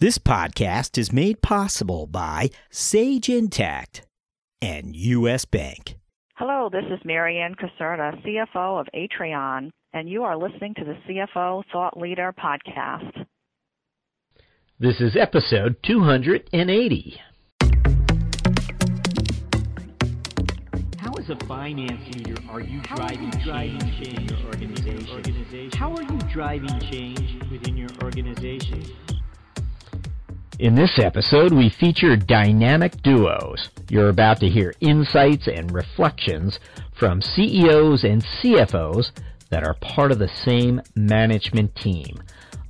This podcast is made possible by Sage Intacct and U.S. Bank. Hello, this is Marianne Caserta, CFO of Atrion, and you are listening to the CFO Thought Leader podcast. This is episode 280. How as a finance leader are you driving, driving change in your organization? organization? How are you driving change within your organization? In this episode, we feature dynamic duos. You're about to hear insights and reflections from CEOs and CFOs that are part of the same management team.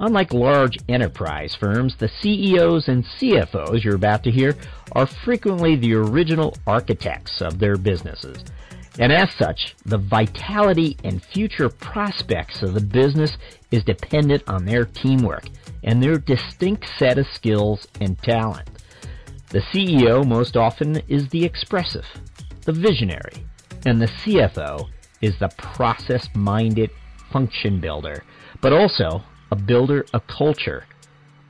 Unlike large enterprise firms, the CEOs and CFOs you're about to hear are frequently the original architects of their businesses. And as such, the vitality and future prospects of the business is dependent on their teamwork and their distinct set of skills and talent. The CEO most often is the expressive, the visionary, and the CFO is the process minded function builder, but also a builder of culture.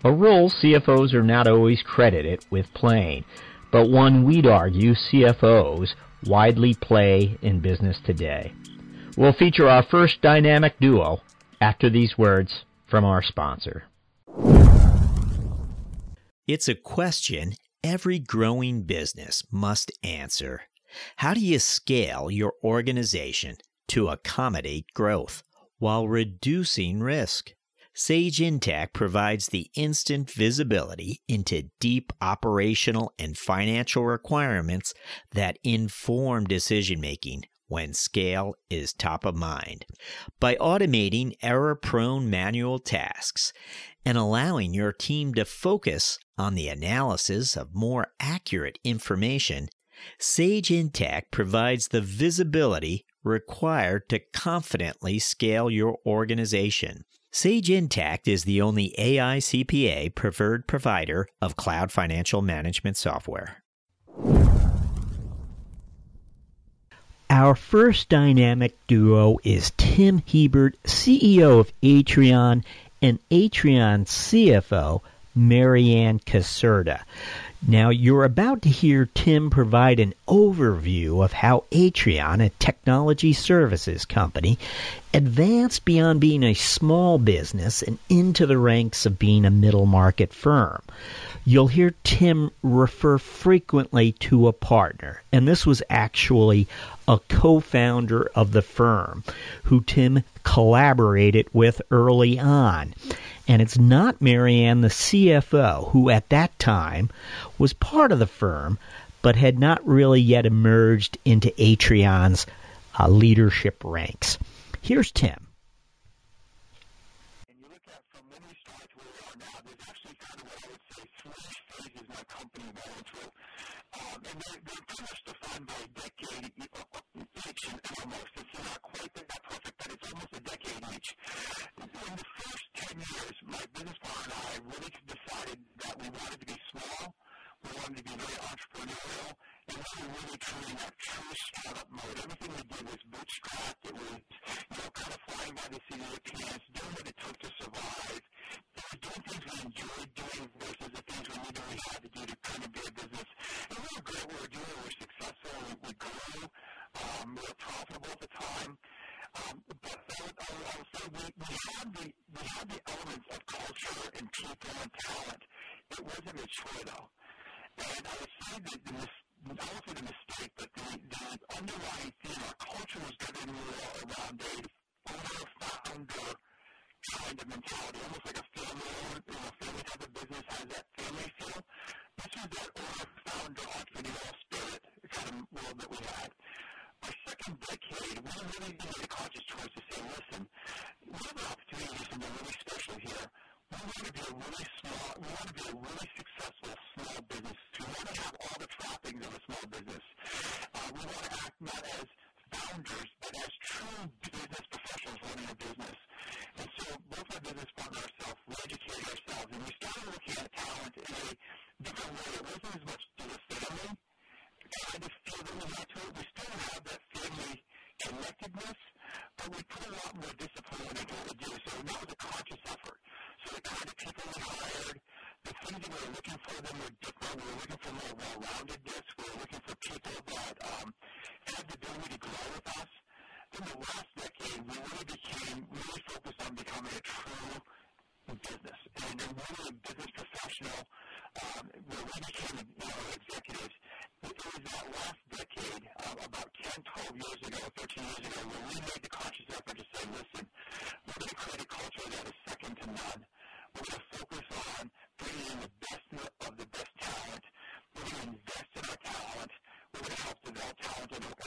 A role CFOs are not always credited with playing, but one we'd argue CFOs widely play in business today. We'll feature our first dynamic duo after these words from our sponsor. It's a question every growing business must answer. How do you scale your organization to accommodate growth while reducing risk? Sage Intacct provides the instant visibility into deep operational and financial requirements that inform decision making when scale is top of mind. By automating error prone manual tasks and allowing your team to focus on the analysis of more accurate information, Sage Intacct provides the visibility required to confidently scale your organization. Sage Intacct is the only AICPA preferred provider of cloud financial management software. Our first dynamic duo is Tim Hebert, CEO of Atrion, and Atrion CFO, Marianne Caserta. Now, you're about to hear Tim provide an overview of how Atrion, a technology services company, advanced beyond being a small business and into the ranks of being a middle market firm. You'll hear Tim refer frequently to a partner, and this was actually a co founder of the firm who Tim collaborated with early on. And it's not Marianne, the CFO, who at that time was part of the firm, but had not really yet emerged into Atrion's uh, leadership ranks. Here's Tim. they're, they're pretty much defined by a decade each and almost. It's not quite that perfect, but it's almost a decade each. In the first 10 years, my business partner and I really decided that we wanted to be small, we wanted to be very entrepreneurial, and we were really truly in that true startup mode. Everything we did was bootstrapped. It was, you know, kind of flying by the seat of the pants, doing what it took to survive, doing things we enjoyed doing versus the things we knew we had to do Schroeder. And I would say that the mis- I would say the mistake, but the, the underlying theme, our culture was driven more around a owner-founder kind of mentality, almost like a family, you know, family type of business has that family feel. This was that owner-founder entrepreneurial spirit kind of world that we had. Our second decade, we really made a conscious choice to say, listen, we have an opportunity to do something really special here. We want to be a really small, we want to be a really it wasn't as much to the family and the family household. We still have that family connectedness, but we put a lot more discipline into what we do. So that was a conscious effort. So the kind of people we hired, the things that we were looking for them were different. We were looking for more well-roundedness. We were looking for people that um, had the ability to grow with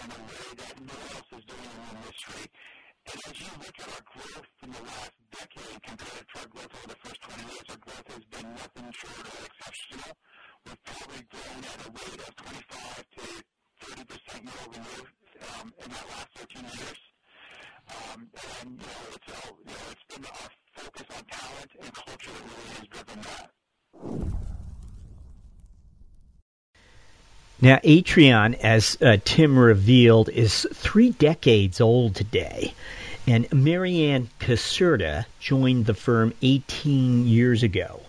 way that no one else is doing in the industry. And as you look at our growth in the last decade compared to our growth over the first 20 years, our growth has been nothing short of exceptional. We've probably grown at a rate of 25 to 30 percent year over year um, in that last 13 years. And you know, it's been our focus on talent and culture that really has driven that. Now, Atrion, as uh, Tim revealed, is three decades old today. And Marianne Caserta joined the firm 18 years ago.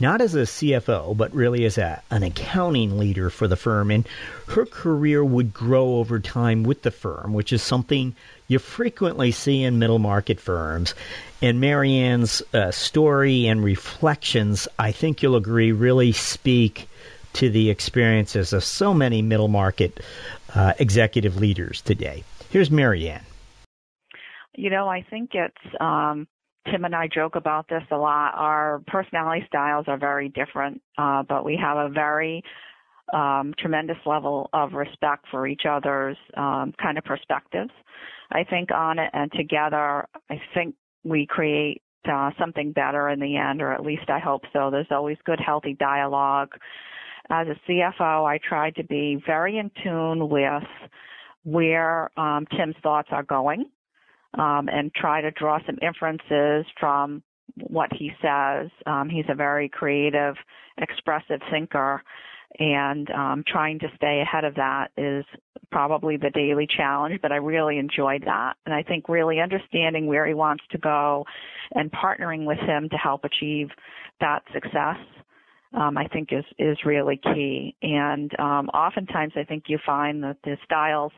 Not as a CFO, but really as a, an accounting leader for the firm. And her career would grow over time with the firm, which is something you frequently see in middle market firms. And Marianne's uh, story and reflections, I think you'll agree, really speak to the experiences of so many middle market uh, executive leaders today. Here's Marianne. You know, I think it's um, Tim and I joke about this a lot. Our personality styles are very different, uh, but we have a very um, tremendous level of respect for each other's um, kind of perspectives. I think on it and together, I think we create uh, something better in the end, or at least I hope so. There's always good, healthy dialogue as a CFO, I tried to be very in tune with where um, Tim's thoughts are going um, and try to draw some inferences from what he says. Um, he's a very creative, expressive thinker, and um, trying to stay ahead of that is probably the daily challenge, but I really enjoyed that. And I think really understanding where he wants to go and partnering with him to help achieve that success um, I think is is really key. And um, oftentimes, I think you find that the styles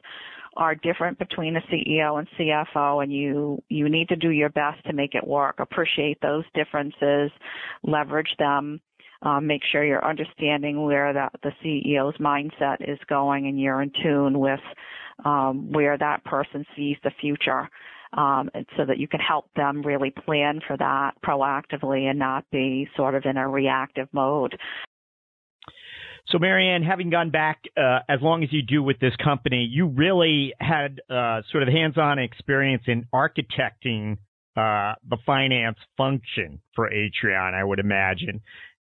are different between a CEO and CFO, and you you need to do your best to make it work. Appreciate those differences, leverage them. Um, make sure you're understanding where the, the CEO's mindset is going and you're in tune with um, where that person sees the future um, so that you can help them really plan for that proactively and not be sort of in a reactive mode. So, Marianne, having gone back uh, as long as you do with this company, you really had uh, sort of hands-on experience in architecting uh, the finance function for Atrion, I would imagine.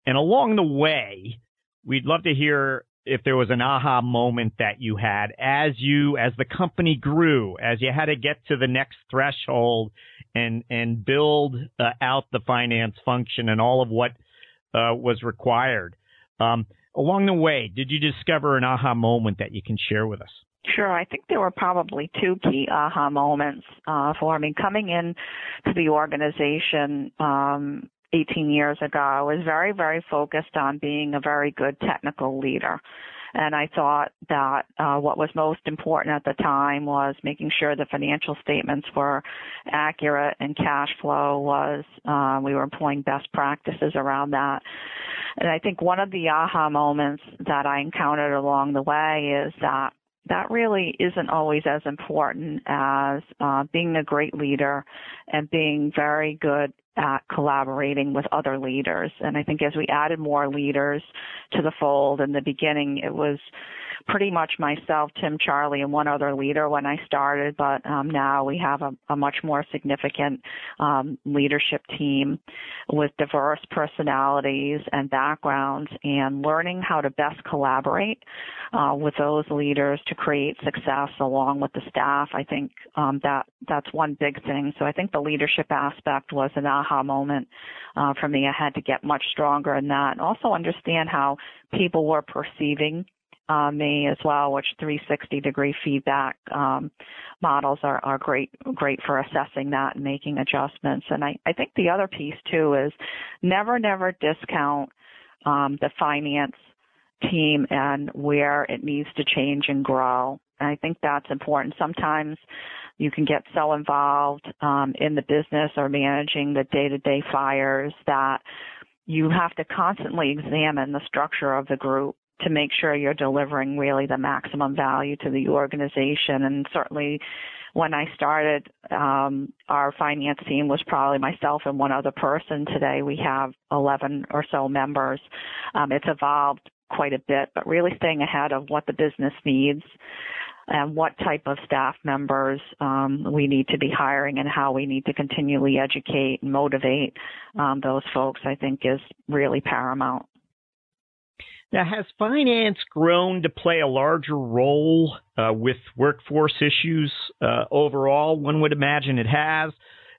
And along the way, we'd love to hear if there was an aha moment that you had as you as the company grew as you had to get to the next threshold and and build uh, out the finance function and all of what uh, was required um, along the way did you discover an aha moment that you can share with us Sure. I think there were probably two key aha moments uh, for me. Coming in to the organization, um, 18 years ago, I was very, very focused on being a very good technical leader. And I thought that uh, what was most important at the time was making sure the financial statements were accurate and cash flow was, uh, we were employing best practices around that. And I think one of the aha moments that I encountered along the way is that that really isn't always as important as uh, being a great leader and being very good at collaborating with other leaders. And I think as we added more leaders to the fold in the beginning, it was pretty much myself, Tim, Charlie, and one other leader when I started, but um, now we have a, a, much more significant um, leadership team with diverse personalities and backgrounds and learning how to best collaborate uh, with those leaders to create success along with the staff. I think um, that that's one big thing. So I think the leadership aspect was an aha moment uh, for me. I had to get much stronger in that and also understand how people were perceiving uh, me as well, which 360 degree feedback um, models are, are great great for assessing that and making adjustments. And I, I think the other piece too is never never discount um, the finance team and where it needs to change and grow. And I think that's important. Sometimes you can get so involved um, in the business or managing the day-to-day fires that you have to constantly examine the structure of the group to make sure you're delivering really the maximum value to the organization. And certainly when I started, um, our finance team was probably myself and one other person. Today we have 11 or so members. Um, it's evolved quite a bit, but really staying ahead of what the business needs and what type of staff members um, we need to be hiring and how we need to continually educate and motivate um, those folks, I think is really paramount. Now, has finance grown to play a larger role uh, with workforce issues uh, overall? One would imagine it has.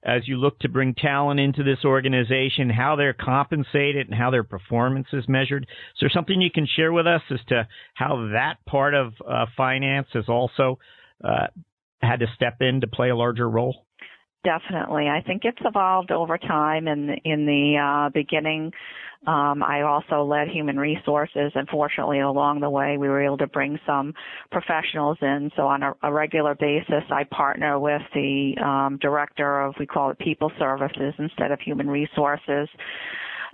As you look to bring talent into this organization, how they're compensated and how their performance is measured. Is there something you can share with us as to how that part of uh, finance has also uh, had to step in to play a larger role? Definitely. I think it's evolved over time. In, in the uh, beginning, um, I also led human resources, and fortunately, along the way, we were able to bring some professionals in. So, on a, a regular basis, I partner with the um, director of, we call it people services instead of human resources.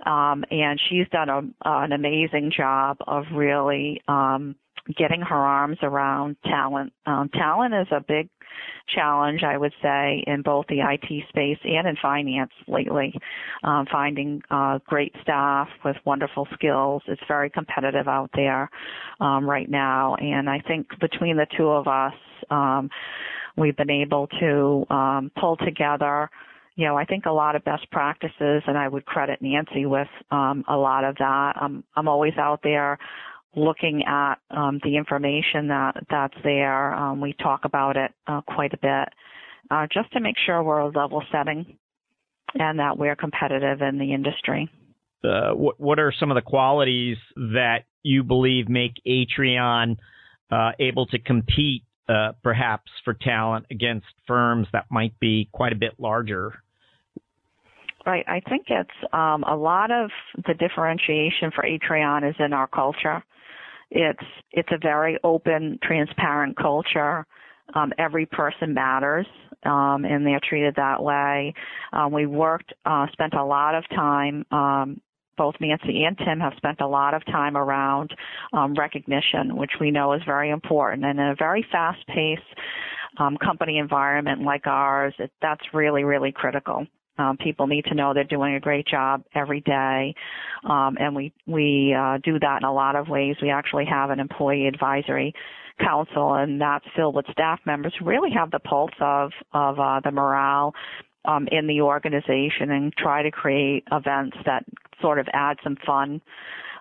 Um, and she's done a, an amazing job of really um, getting her arms around talent. Um, talent is a big challenge, I would say, in both the IT space and in finance lately. Um, finding uh, great staff with wonderful skills. It's very competitive out there um, right now, and I think between the two of us, um, we've been able to um, pull together you know, I think a lot of best practices, and I would credit Nancy with um, a lot of that. I'm I'm always out there looking at um, the information that that's there. Um, we talk about it uh, quite a bit, uh, just to make sure we're a level setting and that we're competitive in the industry. Uh, what what are some of the qualities that you believe make Atrion uh, able to compete, uh, perhaps for talent against firms that might be quite a bit larger? Right. I think it's um, a lot of the differentiation for Atrion is in our culture. It's it's a very open, transparent culture. Um, every person matters, um, and they're treated that way. Um, we worked, uh, spent a lot of time. Um, both Nancy and Tim have spent a lot of time around um, recognition, which we know is very important. And in a very fast-paced um, company environment like ours, it, that's really, really critical. Um, people need to know they're doing a great job every day, um, and we we uh, do that in a lot of ways. We actually have an employee advisory council, and that's filled with staff members who really have the pulse of of uh, the morale um, in the organization, and try to create events that sort of add some fun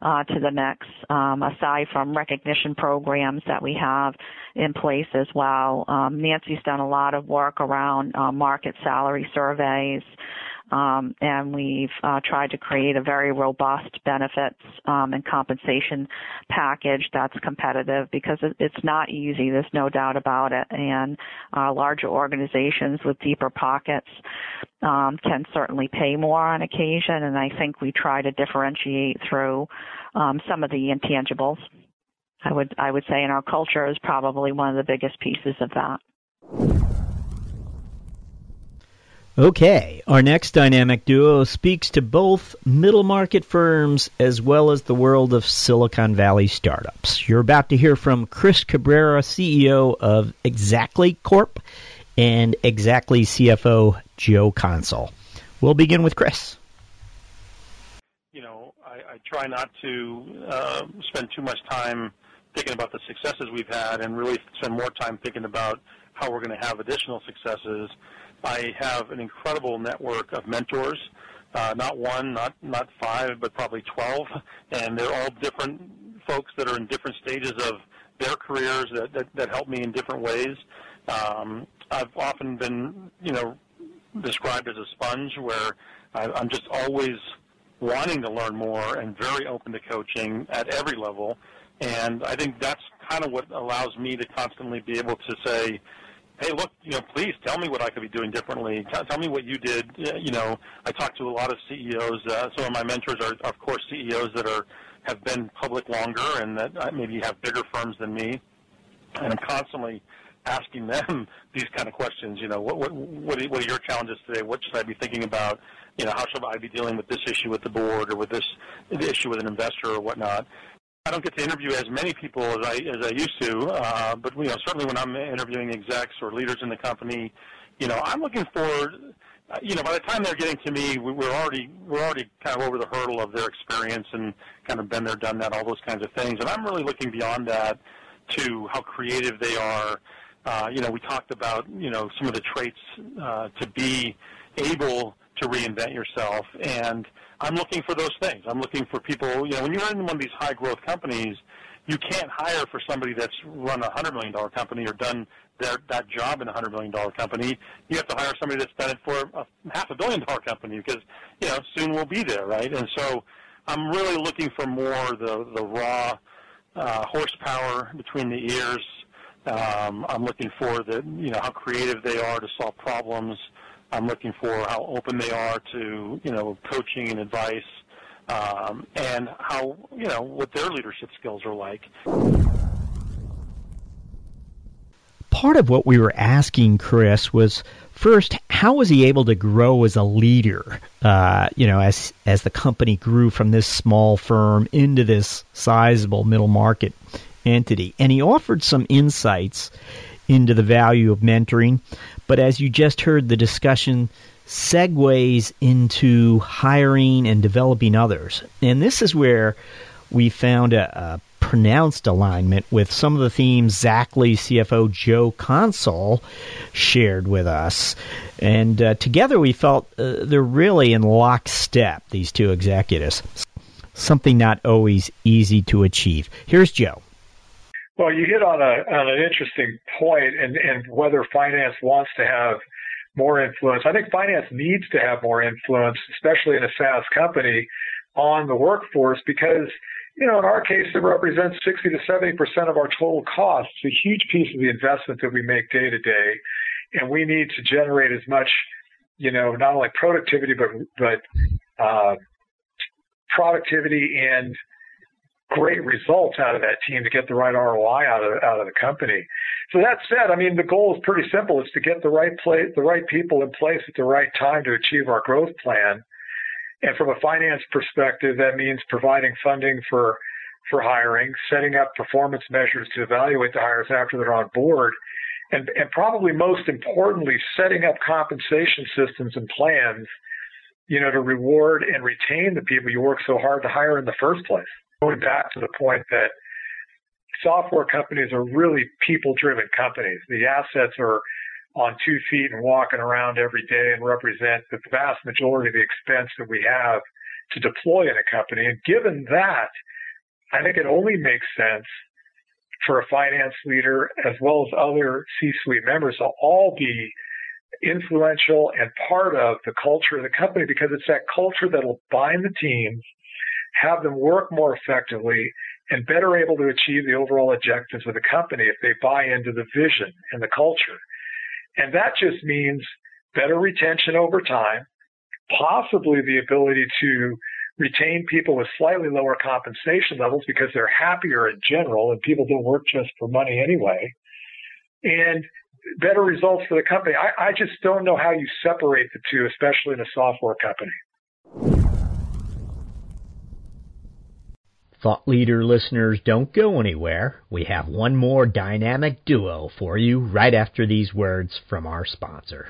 uh, to the mix, um, aside from recognition programs that we have in place as well. Um, Nancy's done a lot of work around uh, market salary surveys, um, and we've uh, tried to create a very robust benefits um, and compensation package that's competitive because it, it's not easy. There's no doubt about it. And uh, larger organizations with deeper pockets um, can certainly pay more on occasion, and I think we try to differentiate through um, some of the intangibles. I would I would say in our culture is probably one of the biggest pieces of that. Okay, our next dynamic duo speaks to both middle market firms as well as the world of Silicon Valley startups. You're about to hear from Chris Cabrera, CEO of Xactly Corp, and Xactly CFO Joe Consul. We'll begin with Chris. You know, I, I try not to uh, spend too much time thinking about the successes we've had and really spend more time thinking about how we're going to have additional successes. I have an incredible network of mentors, uh, not one, not not five, but probably 12, and they're all different folks that are in different stages of their careers that, that, that help me in different ways. Um, I've often been, you know, described as a sponge where I, I'm just always wanting to learn more and very open to coaching at every level. And I think that's kind of what allows me to constantly be able to say, hey, look, you know, please tell me what I could be doing differently. Tell, tell me what you did. You know, I talked to a lot of CEOs. Uh, some of my mentors are, of course, CEOs that are have been public longer and that uh, maybe have bigger firms than me. And I'm constantly asking them these kind of questions. You know, what what what are, what are your challenges today? What should I be thinking about? You know, how should I be dealing with this issue with the board or with this issue with an investor or whatnot? I don't get to interview as many people as I as I used to, uh, but you know, certainly when I'm interviewing execs or leaders in the company, you know, I'm looking for, you know, by the time they're getting to me, we're already we're already kind of over the hurdle of their experience and kind of been there, done that, all those kinds of things, and I'm really looking beyond that to how creative they are. Uh, you know, we talked about you know some of the traits uh, to be able to reinvent yourself and I'm looking for those things. I'm looking for people, you know, when you're in one of these high growth companies, you can't hire for somebody that's run a $100 million company or done their, that job in a $100 million company. You have to hire somebody that's done it for a half a billion dollar company because, you know, soon we'll be there, right? And so I'm really looking for more the, the raw uh, horsepower between the ears. Um, I'm looking for the, you know, how creative they are to solve problems. I'm looking for how open they are to, you know, coaching and advice, um, and how, you know, what their leadership skills are like. Part of what we were asking Chris was first, how was he able to grow as a leader? Uh, you know, as as the company grew from this small firm into this sizable middle market entity, and he offered some insights into the value of mentoring. But as you just heard, the discussion segues into hiring and developing others. And this is where we found a, a pronounced alignment with some of the themes Xactly CFO Joe Consul shared with us. And uh, together we felt uh, they're really in lockstep, these two executives. Something not always easy to achieve. Here's Joe. Well, you hit on, a, on an interesting point, and, and whether finance wants to have more influence. I think finance needs to have more influence, especially in a SaaS company, on the workforce because, you know, in our case, it represents 60 to 70 percent of our total costs. A huge piece of the investment that we make day to day, and we need to generate as much, you know, not only productivity but but uh, productivity and great results out of that team to get the right ROI out of out of the company. So that said, I mean the goal is pretty simple: it's to get the right place, the right people in place at the right time to achieve our growth plan. And from a finance perspective, that means providing funding for for hiring, setting up performance measures to evaluate the hires after they're on board, and, and probably most importantly, setting up compensation systems and plans, you know, to reward and retain the people you work so hard to hire in the first place going back to the point that software companies are really people driven companies. The assets are on two feet and walking around every day and represent the vast majority of the expense that we have to deploy in a company. And given that, I think it only makes sense for a finance leader as well as other C-suite members to all be influential and part of the culture of the company because it's that culture that'll bind the teams have them work more effectively and better able to achieve the overall objectives of the company if they buy into the vision and the culture. And that just means better retention over time, possibly the ability to retain people with slightly lower compensation levels because they're happier in general and people don't work just for money anyway. And better results for the company. I, I just don't know how you separate the two, especially in a software company. Thought leader listeners, don't go anywhere. We have one more dynamic duo for you right after these words from our sponsor.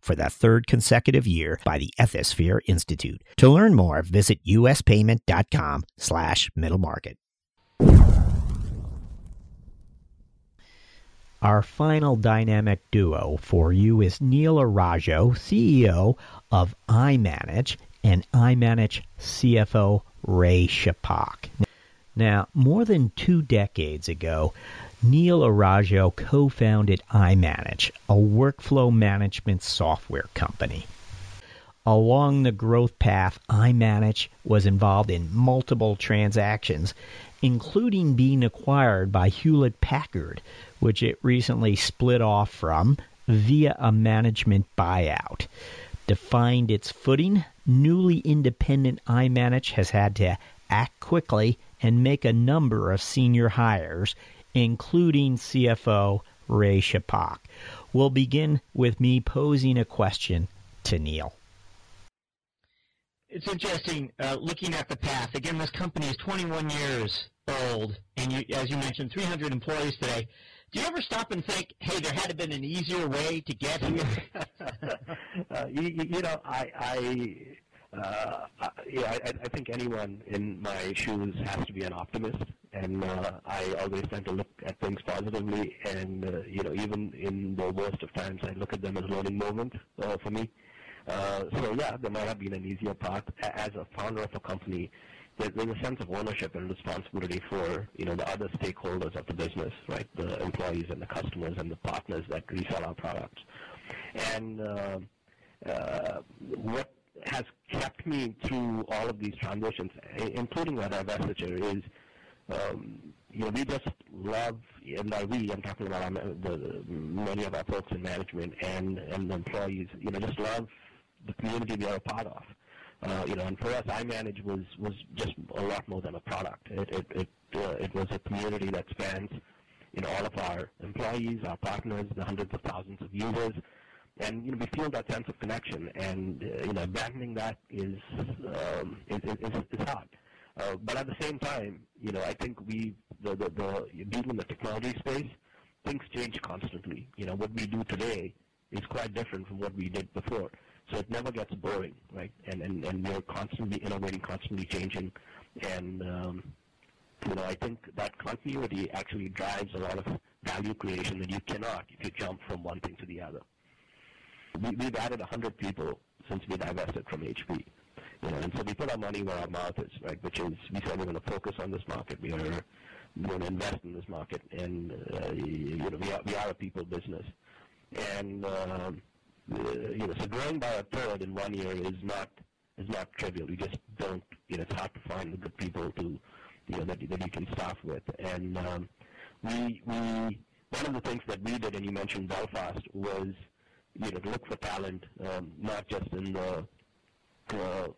for the third consecutive year by the Ethisphere Institute. To learn more, visit uspayment.com slash middle market. Our final dynamic duo for you is Neil Araujo, CEO of iManage, and iManage CFO Ray Scheppach. Now, more than two decades ago, Neil Araujo co founded iManage, a workflow management software company. Along the growth path, iManage was involved in multiple transactions, including being acquired by Hewlett Packard, which it recently split off from via a management buyout. To find its footing, newly independent iManage has had to act quickly and make a number of senior hires, including CFO Ray Scheppach. We'll begin with me posing a question to Neil it's interesting uh, looking at the path. Again, this company is 21 years old, and you, as you mentioned, 300 employees today. Do you ever stop and think, hey, there had to have been an easier way to get here? uh, you, you, know, I, I, uh, I, yeah, I, I think anyone in my shoes has to be an optimist, and uh, I always tend to look at things positively. And uh, you know, even in the worst of times, I look at them as learning moments uh, for me. Uh, so yeah, there might have been an easier path. As a founder of a company, there's a sense of ownership and responsibility for you know the other stakeholders of the business, right? The employees and the customers and the partners that resell our products. And uh, uh, what has kept me through all of these transitions, including that divestiture, is um, you know we just love, and by we, I'm talking about the, the many of our folks in management and and employees, you know, just love the community we are a part of. Uh, you know, and for us, iManage was was just a lot more than a product. It it it, uh, it was a community that spans you know all of our employees, our partners, the hundreds of thousands of users, and you know we feel that sense of connection. And uh, you know, abandoning that is um, is, is, is hard. Uh, but at the same time, you know, I think we the, the the being in the technology space, things change constantly. You know, what we do today is quite different from what we did before. So it never gets boring, right? And and, and we're constantly innovating, constantly changing, and um, you know I think that continuity actually drives a lot of value creation that you cannot if you jump from one thing to the other. We, we've added 100 people since we divested from HP. You know, and so we put our money where our mouth is, right? Which is we said we're going to focus on this market. We are going to invest in this market, and uh, you know we are we are a people business, and um, uh, you know, so growing by a third in one year is not is not trivial. You just don't, you know, it's hard to find the good people to, you know, that that you can staff with. And um, we we one of the things that we did, and you mentioned Belfast, was you know to look for talent, um, not just in the uh,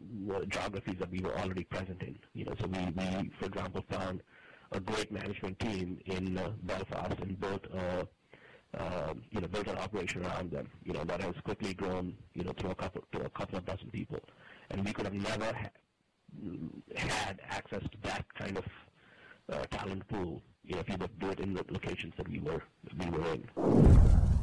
geographies that we were already present in. You know, so we, we for example, found a great management team in uh, Belfast and built a um, you know, built an operation around them, you know, that has quickly grown, you know, to a couple to a couple of dozen people, and we could have never ha- had access to that kind of uh, talent pool, you know, if we would do it in the locations that we were we were in.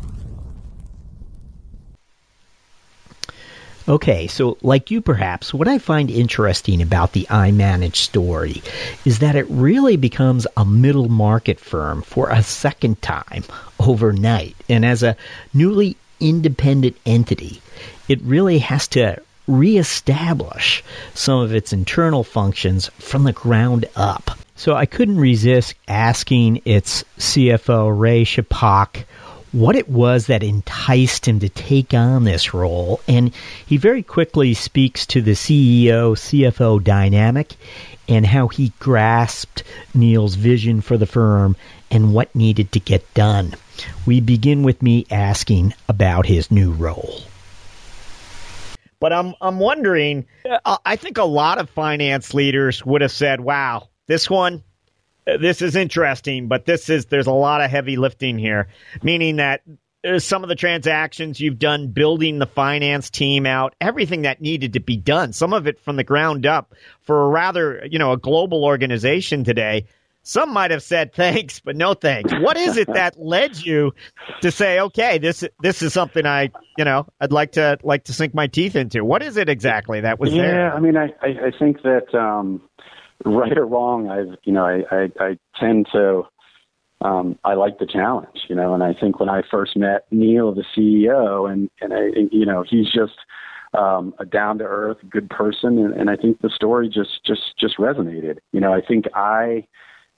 Okay, so like you perhaps, what I find interesting about the iManage story is that it really becomes a middle market firm for a second time overnight. And as a newly independent entity, it really has to reestablish some of its internal functions from the ground up. So I couldn't resist asking its CFO, Ray Scheppach, what it was that enticed him to take on this role. And he very quickly speaks to the CEO CFO dynamic and how he grasped Neil's vision for the firm and what needed to get done. We begin with me asking about his new role. But I'm I'm wondering. I think a lot of finance leaders would have said, "Wow, this one this is interesting, but this is there's a lot of heavy lifting here, meaning that uh, some of the transactions you've done building the finance team out, everything that needed to be done, some of it from the ground up for a rather, you know, a global organization today. Some might have said thanks, but no thanks. What is it that led you to say, okay, this this is something I, you know, I'd like to like to sink my teeth into? What is it exactly that was yeah, there? Yeah, I mean, I I, I think that um, right or wrong, I've you know I I, I tend to um, I like the challenge, you know. And I think when I first met Neil, the CEO, and and I, you know, he's just um, a down to earth, good person, and, and I think the story just just just resonated. You know, I think I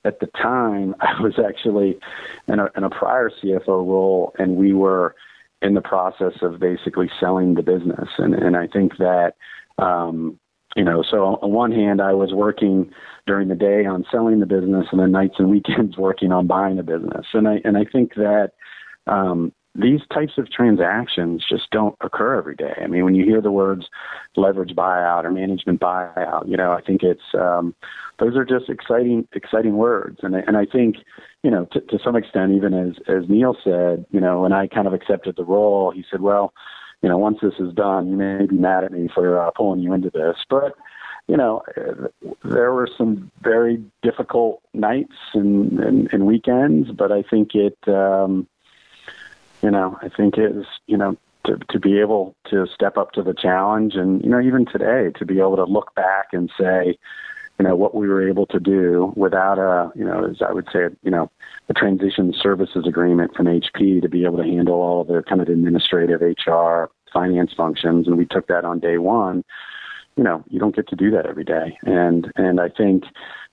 at the time I was actually in a, in a prior CFO role, and we were in the process of basically selling the business, and and I think that. Um, you know, so on one hand, I was working during the day on selling the business, and then nights and weekends working on buying the business. And I and I think that um, these types of transactions just don't occur every day. I mean, when you hear the words leverage buyout or management buyout, you know, I think it's um, those are just exciting, exciting words. And I, and I think, you know, to, to some extent, even as as Neil said, you know, when I kind of accepted the role, he said, well, you know, once this is done, you may be mad at me for uh, pulling you into this, but you know, there were some very difficult nights and, and, and weekends, but I think it, um, you know, I think it is, you know, to, to be able to step up to the challenge and, you know, even today to be able to look back and say, you know, what we were able to do without a, you know, as I would say, you know, a transition services agreement from HP to be able to handle all of the kind of administrative HR finance functions. And we took that on day one. You know, you don't get to do that every day. And, and I think,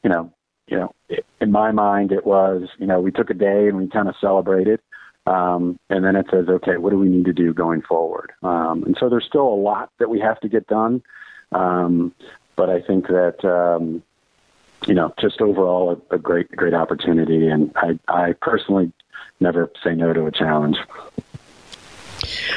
you know, you know, in my mind, it was, you know, we took a day and we kind of celebrated. Um, and then it says, okay, what do we need to do going forward? Um, and so there's still a lot that we have to get done. Um, but I think that, um, you know, just overall a, a great, great opportunity. And I, I personally never say no to a challenge.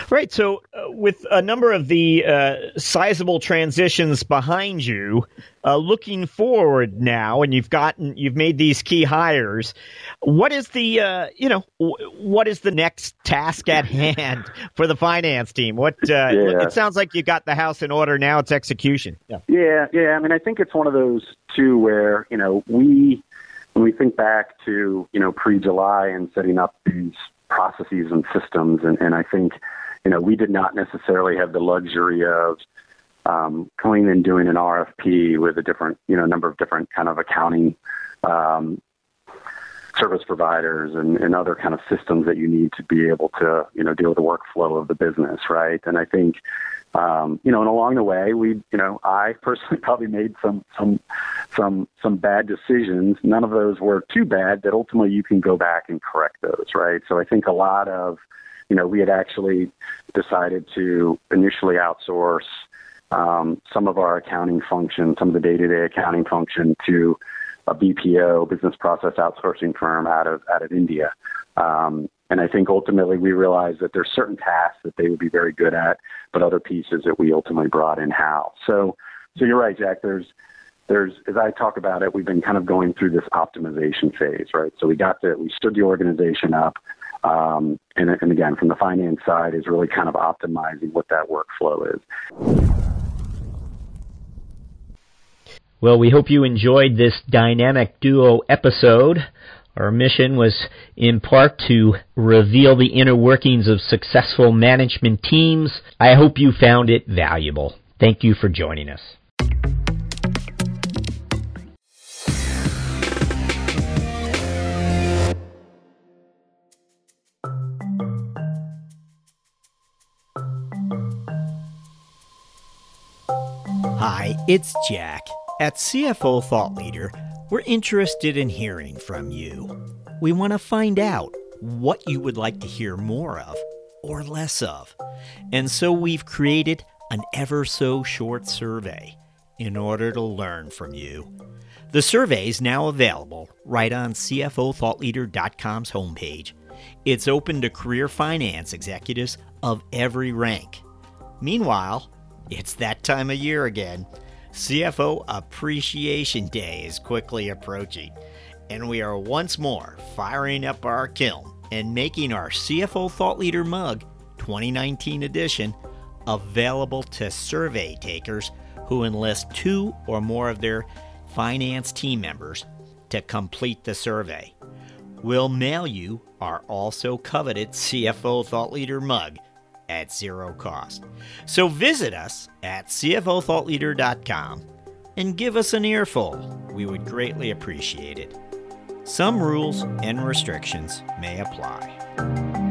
Right. So, uh, with a number of the uh, sizable transitions behind you, uh, looking forward now, and you've gotten, you've made these key hires. What is the, uh, you know, w- what is the next task at hand for the finance team? What uh, yeah. it sounds like you got the house in order. Now it's execution. Yeah. Yeah. Yeah. I mean, I think it's one of those too where you know we when we think back to you know pre-July and setting up these processes and systems. And, and I think, you know, we did not necessarily have the luxury of um, going and doing an RFP with a different, you know, number of different kind of accounting um, service providers and, and other kind of systems that you need to be able to, you know, deal with the workflow of the business, right? And I think, um, you know, and along the way, we, you know, I personally probably made some some some some bad decisions. None of those were too bad. That ultimately you can go back and correct those, right? So I think a lot of, you know, we had actually decided to initially outsource um, some of our accounting function, some of the day-to-day accounting function to a BPO, business process outsourcing firm out of out of India. Um, and I think ultimately we realized that there's certain tasks that they would be very good at, but other pieces that we ultimately brought in house. So, so you're right, Jack. There's, there's, as I talk about it, we've been kind of going through this optimization phase, right? So we got the, we stood the organization up. Um, and, and again, from the finance side is really kind of optimizing what that workflow is. Well, we hope you enjoyed this dynamic duo episode. Our mission was in part to reveal the inner workings of successful management teams. I hope you found it valuable. Thank you for joining us. Hi, it's Jack. At CFO Thought Leader, we're interested in hearing from you. We want to find out what you would like to hear more of or less of. And so we've created an ever so short survey in order to learn from you. The survey is now available right on CFOThoughtLeader.com's homepage. It's open to career finance executives of every rank. Meanwhile, it's that time of year again. CFO Appreciation Day is quickly approaching, and we are once more firing up our kiln and making our CFO Thought Leader mug 2019 edition available to survey takers who enlist two or more of their finance team members to complete the survey. We'll mail you our also coveted CFO Thought Leader mug at zero cost. So visit us at CFOThoughtLeader.com and give us an earful. We would greatly appreciate it. Some rules and restrictions may apply.